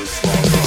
just lost.